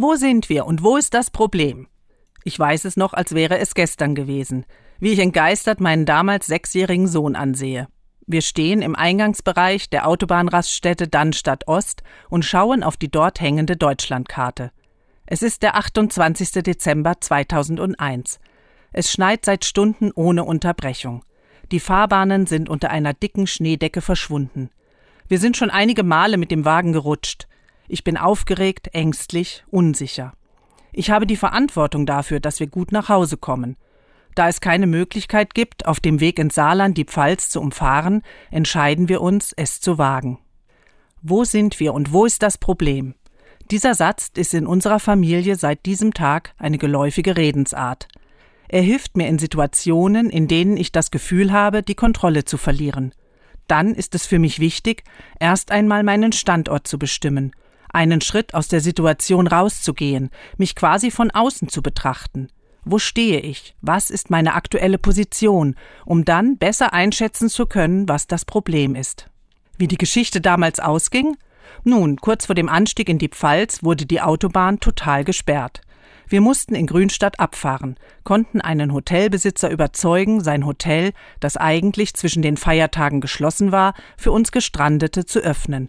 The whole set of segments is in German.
Wo sind wir und wo ist das Problem? Ich weiß es noch, als wäre es gestern gewesen, wie ich entgeistert meinen damals sechsjährigen Sohn ansehe. Wir stehen im Eingangsbereich der Autobahnraststätte Dannstadt Ost und schauen auf die dort hängende Deutschlandkarte. Es ist der 28. Dezember 2001. Es schneit seit Stunden ohne Unterbrechung. Die Fahrbahnen sind unter einer dicken Schneedecke verschwunden. Wir sind schon einige Male mit dem Wagen gerutscht. Ich bin aufgeregt, ängstlich, unsicher. Ich habe die Verantwortung dafür, dass wir gut nach Hause kommen. Da es keine Möglichkeit gibt, auf dem Weg ins Saarland die Pfalz zu umfahren, entscheiden wir uns, es zu wagen. Wo sind wir und wo ist das Problem? Dieser Satz ist in unserer Familie seit diesem Tag eine geläufige Redensart. Er hilft mir in Situationen, in denen ich das Gefühl habe, die Kontrolle zu verlieren. Dann ist es für mich wichtig, erst einmal meinen Standort zu bestimmen einen Schritt aus der Situation rauszugehen, mich quasi von außen zu betrachten. Wo stehe ich? Was ist meine aktuelle Position, um dann besser einschätzen zu können, was das Problem ist? Wie die Geschichte damals ausging? Nun, kurz vor dem Anstieg in die Pfalz wurde die Autobahn total gesperrt. Wir mussten in Grünstadt abfahren, konnten einen Hotelbesitzer überzeugen, sein Hotel, das eigentlich zwischen den Feiertagen geschlossen war, für uns Gestrandete zu öffnen.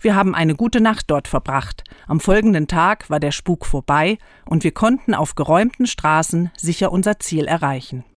Wir haben eine gute Nacht dort verbracht. Am folgenden Tag war der Spuk vorbei und wir konnten auf geräumten Straßen sicher unser Ziel erreichen.